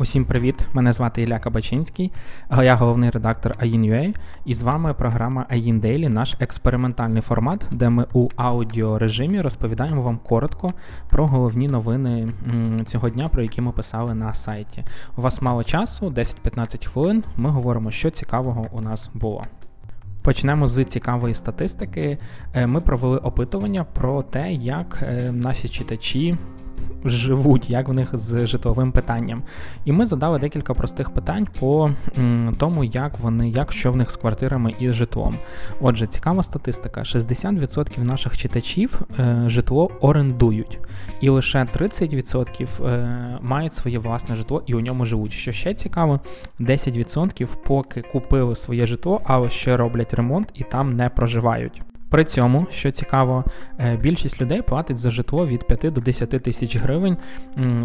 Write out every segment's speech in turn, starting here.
Усім привіт! Мене звати Ілля Кабачинський, я головний редактор AIN.UA, і з вами програма AIN Daily, наш експериментальний формат, де ми у аудіорежимі розповідаємо вам коротко про головні новини цього дня, про які ми писали на сайті. У вас мало часу, 10-15 хвилин. Ми говоримо, що цікавого у нас було. Почнемо з цікавої статистики. Е, ми провели опитування про те, як е, наші читачі живуть, як в них з житловим питанням. І ми задали декілька простих питань по тому, як вони, як що в них з квартирами і житлом. Отже, цікава статистика: 60% наших читачів е, житло орендують, і лише 30% е, мають своє власне житло і у ньому живуть. Що ще цікаво, 10% поки купили своє житло, але ще роблять ремонт і там не проживають. При цьому, що цікаво, е, більшість людей платить за житло від 5 до 10 тисяч гривень.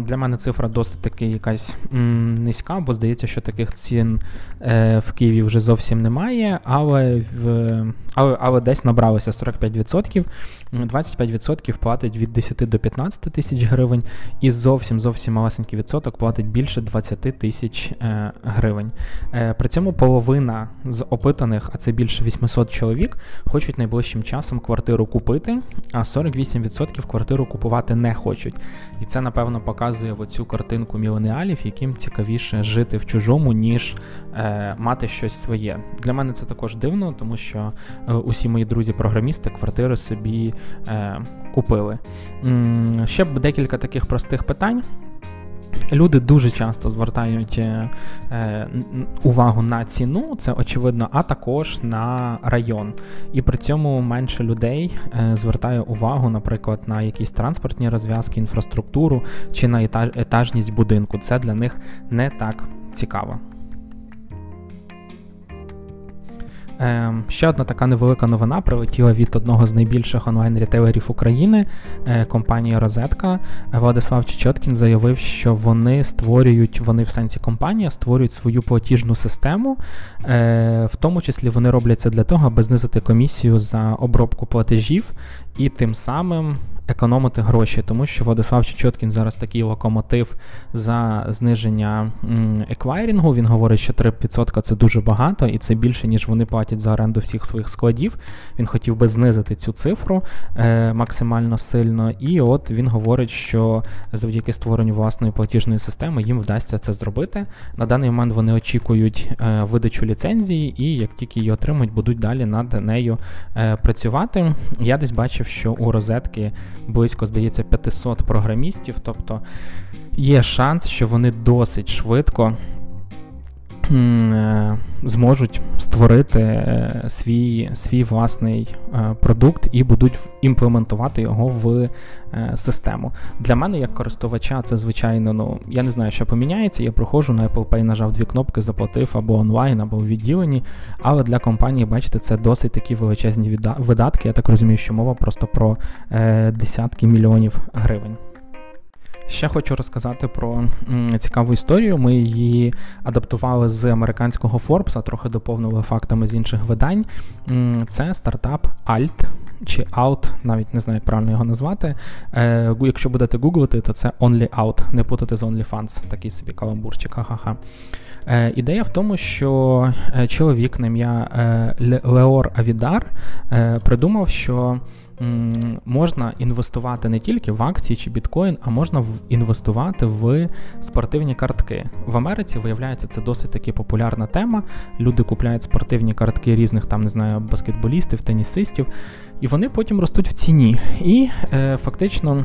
Для мене цифра досить таки якась низька, бо здається, що таких цін е, в Києві вже зовсім немає, але в, але, але десь набралося 45%. 25% платить від 10 до 15 тисяч гривень, і зовсім зовсім малесенький відсоток платить більше 20 тисяч е, гривень. При цьому половина з опитаних, а це більше 800 чоловік, хочуть найближчим найближчим часом квартиру купити, а 48% квартиру купувати не хочуть. І це, напевно, показує оцю картинку міленіалів, яким цікавіше жити в чужому, ніж е, мати щось своє. Для мене це також дивно, тому що е, усі мої друзі-програмісти квартири собі е, купили. М- ще б декілька таких простих питань. Люди дуже часто звертають е, е, увагу на ціну, це очевидно, а також на район. І при цьому менше людей е, звертає увагу, наприклад, на якісь транспортні розв'язки, інфраструктуру чи на етажність будинку. Це для них не так цікаво. Е, ще одна така невелика новина прилетіла від одного з найбільших онлайн-рітейлерів України, е, компанії Розетка. Владислав Чечоткін заявив, що вони створюють, вони в сенсі компанія створюють свою платіжну систему, е, в тому числі вони роблять це для того, аби знизити комісію за обробку платежів і тим самим економити гроші, тому що Владислав Чечоткін зараз такий локомотив за зниження еквайрінгу. Він говорить, що 3% це дуже багато, і це більше, ніж вони платять за оренду всіх своїх складів. Він хотів би знизити цю цифру е, максимально сильно. І от він говорить, що завдяки створенню власної платіжної системи їм вдасться це зробити. На даний момент вони очікують е, видачу ліцензії, і як тільки її отримують, будуть далі над нею е, працювати. Я десь бачив, що у розетки близько, здається, 500 програмістів. Тобто є шанс, що вони досить швидко зможуть створити е, свій свій власний е, продукт і будуть імплементувати його в систему. Для мене, як користувача, це звичайно, ну я не знаю, що поміняється. Я проходжу на Apple Pay, нажав дві кнопки, заплатив або онлайн, або в відділенні. Але для компанії, бачите, це досить такі величезні видатки. Я так розумію, що мова просто про е, десятки мільйонів гривень. Ще хочу розказати про цікаву історію. Ми її адаптували з американського Forbes, трохи доповнили фактами з інших видань. Це стартап Alt чи Out, навіть не знаю, як правильно його назвати. Е, якщо будете гуглити, то це Only Out, не путати з OnlyFans, такий собі каламбурчик. Ха-ха-ха. Е, ідея в тому, що е, чоловік на ім'я Леор Авідар придумав, що можна інвестувати не тільки в акції чи біткоін, а можна інвестувати в спортивні картки. В Америці виявляється, це досить таки популярна тема. Люди купляють спортивні картки різних там, не знаю, баскетболістів, тенісистів, і вони потім ростуть в ціні. І е, фактично.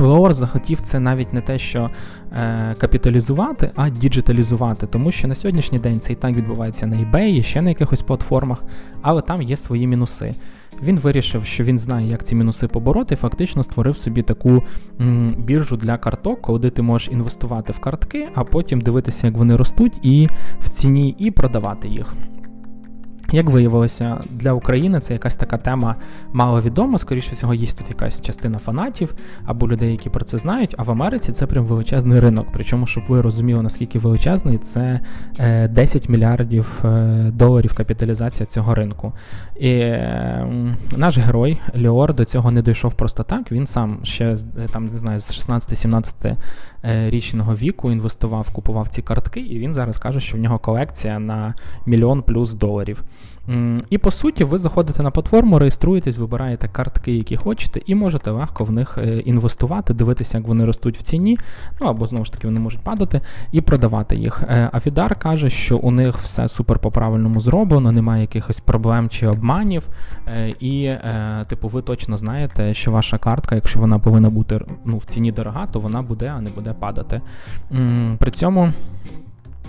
Леор захотів це навіть не те, що е, капіталізувати, а діджиталізувати, тому що на сьогоднішній день це і так відбувається на eBay, і ще на якихось платформах, але там є свої мінуси. Він вирішив, що він знає, як ці мінуси побороти, і фактично створив собі таку м, біржу для карток, коли ти можеш інвестувати в картки, а потім дивитися, як вони ростуть, і в ціні, і продавати їх. Як виявилося, для України це якась така тема маловідома. Скоріше всього, є тут якась частина фанатів або людей, які про це знають. А в Америці це прям величезний ринок. Причому, щоб ви розуміли, наскільки величезний, це 10 е, мільярдів е, доларів капіталізація цього ринку. І наш герой Леор до цього не дійшов просто так. Він сам ще там не знаю з 16-17 Е, річного віку інвестував, купував ці картки, і він зараз каже, що в нього колекція на мільйон плюс доларів. І по суті, ви заходите на платформу, реєструєтесь, вибираєте картки, які хочете, і можете легко в них е, інвестувати, дивитися, як вони ростуть в ціні, ну або знову ж таки вони можуть падати, і продавати їх. Е, Афідар каже, що у них все супер по-правильному зроблено, немає якихось проблем чи обманів. І, типу, ви точно знаєте, що ваша картка, якщо вона повинна бути ну, в ціні дорога, то вона буде, а не буде падати. При цьому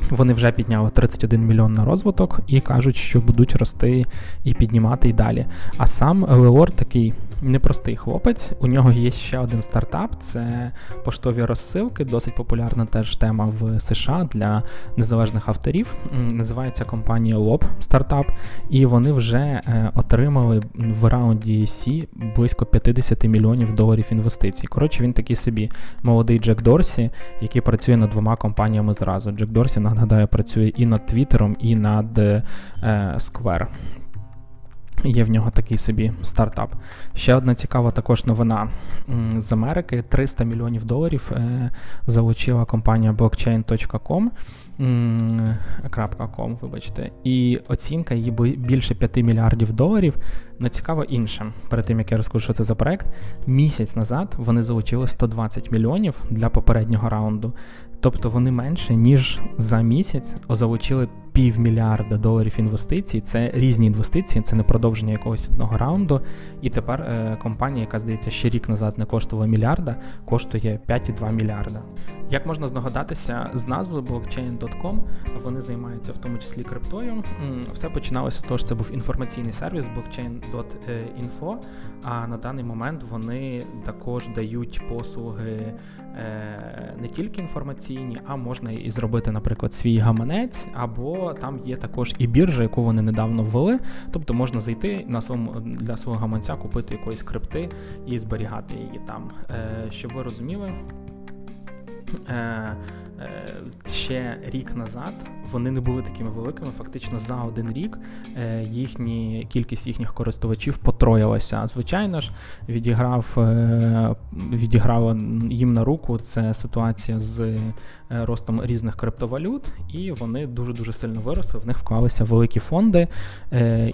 вони вже підняли 31 мільйон на розвиток і кажуть, що будуть рости і піднімати і далі. А сам Леор такий непростий хлопець. У нього є ще один стартап: це поштові розсилки, досить популярна теж тема в США для незалежних авторів. Називається компанія Lob стартап, і вони вже е, отримали в раунді C близько 50 мільйонів доларів інвестицій. Коротше, він такий собі молодий Джек Дорсі, який працює над двома компаніями зразу. Джек Дорсі нагадаю, працює і над Твіттером, і над е, Square. Є в нього такий собі стартап. Ще одна цікава також новина з Америки: 300 мільйонів доларів е, залучила компанія blockchain.com, .com, вибачте, і оцінка її більше 5 мільярдів доларів. Но цікаво інше. Перед тим як я розкажу, що це за проект, місяць назад вони залучили 120 мільйонів для попереднього раунду. Тобто вони менше ніж за місяць залучили півмільярда доларів інвестицій. Це різні інвестиції, це не продовження якогось одного раунду. І тепер е, компанія, яка здається ще рік назад не коштувала мільярда, коштує 5,2 мільярда. Як можна здогадатися з назви blockchain.com, вони займаються в тому числі криптою. Все починалося того, що це був інформаційний сервіс blockchain.info, А на даний момент вони також дають послуги е, не тільки інформаційні, а можна і зробити, наприклад, свій гаманець або там є також і біржа, яку вони недавно ввели. Тобто можна зайти на своєму для свого гаманця, купити якоїсь крипти і зберігати її там. Е, Щоб ви розуміли. Е, Е, ще рік назад вони не були такими великими. Фактично за один рік е, їхні кількість їхніх користувачів потроїлася. Звичайно ж, відіграв е, відіграла їм на руку це ситуація з ростом різних криптовалют, і вони дуже дуже сильно виросли. В них вклалися великі фонди.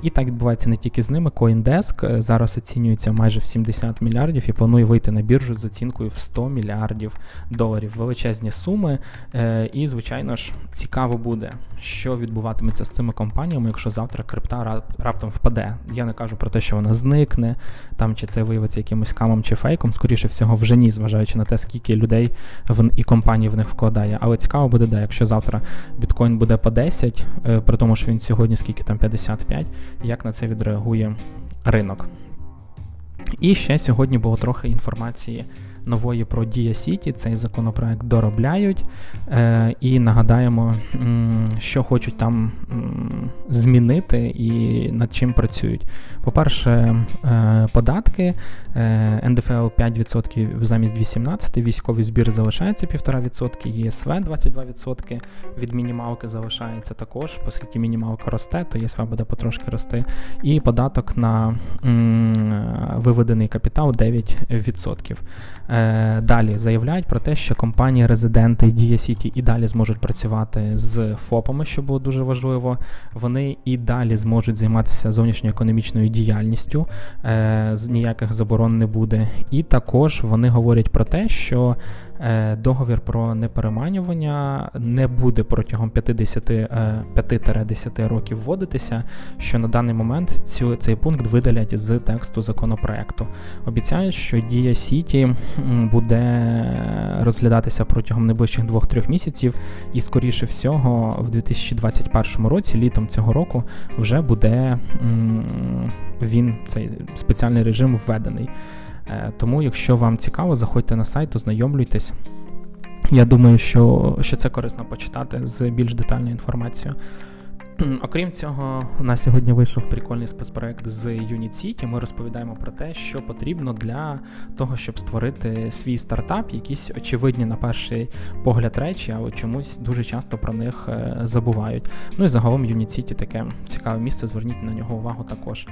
І так відбувається не тільки з ними. CoinDesk зараз оцінюється майже в 70 мільярдів і планує вийти на біржу з оцінкою в 100 мільярдів доларів. Величезні суми. Е, і, звичайно ж, цікаво буде, що відбуватиметься з цими компаніями, якщо завтра крипта раптом впаде. Я не кажу про те, що вона зникне, там чи це виявиться якимось камом чи фейком, скоріше всього, вже ні, зважаючи на те, скільки людей в і компаній в них вкладає. Але цікаво буде, да, якщо завтра біткоін буде по 10, е, при тому, що він сьогодні скільки там 55, як на це відреагує ринок. І ще сьогодні було трохи інформації нової про Дія Сіті. Цей законопроект доробляють. Е, І нагадаємо, що хочуть там змінити і над чим працюють. По-перше, е, податки е, НДФЛ 5% замість 18%, військовий збір залишається 1,5%, ЄСВ 22% від мінімалки залишається також, оскільки мінімалка росте, то ЄСВ буде потрошки рости. І податок на м, виведений капітал 9%. Е, далі заявляють про те, що компанії резиденти Дія Сіті і далі зможуть працювати з ФОПами, що було дуже важливо. Вони і далі зможуть займатися зовнішньоекономічною діяльністю, е, ніяких заборон не буде. І також вони говорять про те, що договір про непереманювання не буде протягом 5-10 е, років вводитися, що на даний момент цю, цей пункт видалять з тексту законопроекту. Обіцяють, що дія Сіті буде розглядатися протягом найближчих 2-3 місяців, і, скоріше всього, в 2021 році, літом цього року, вже буде він цей спеціальний режим введений. Е, тому, якщо вам цікаво, заходьте на сайт, ознайомлюйтесь. Я думаю, що що це корисно почитати з більш детальною інформацією. Окрім цього, у нас сьогодні вийшов прикольний спецпроект з Unit City. Ми розповідаємо про те, що потрібно для того, щоб створити свій стартап, якісь очевидні на перший погляд речі, але чомусь дуже часто про них е, забувають. Ну і загалом Unit City таке цікаве місце. Зверніть на нього увагу також.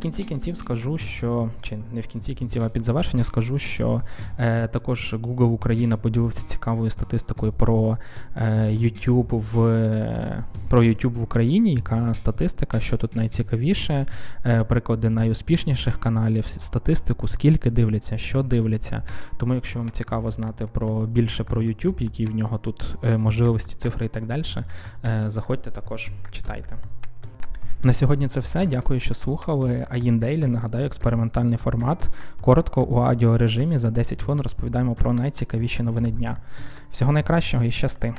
Кінці кінців скажу, що чи не в кінці кінців, а під завершення скажу, що е, також Google Україна поділився цікавою статистикою про е, YouTube в про YouTube в Україні. Яка статистика, що тут найцікавіше, е, приклади найуспішніших каналів, статистику, скільки дивляться, що дивляться. Тому, якщо вам цікаво знати про більше про YouTube, які в нього тут е, можливості, цифри і так далі, е, заходьте також читайте. На сьогодні це все. Дякую, що слухали. Аїн Дейлі, нагадаю, експериментальний формат. Коротко у аудіорежимі за 10 фон розповідаємо про найцікавіші новини дня. Всього найкращого і щасти!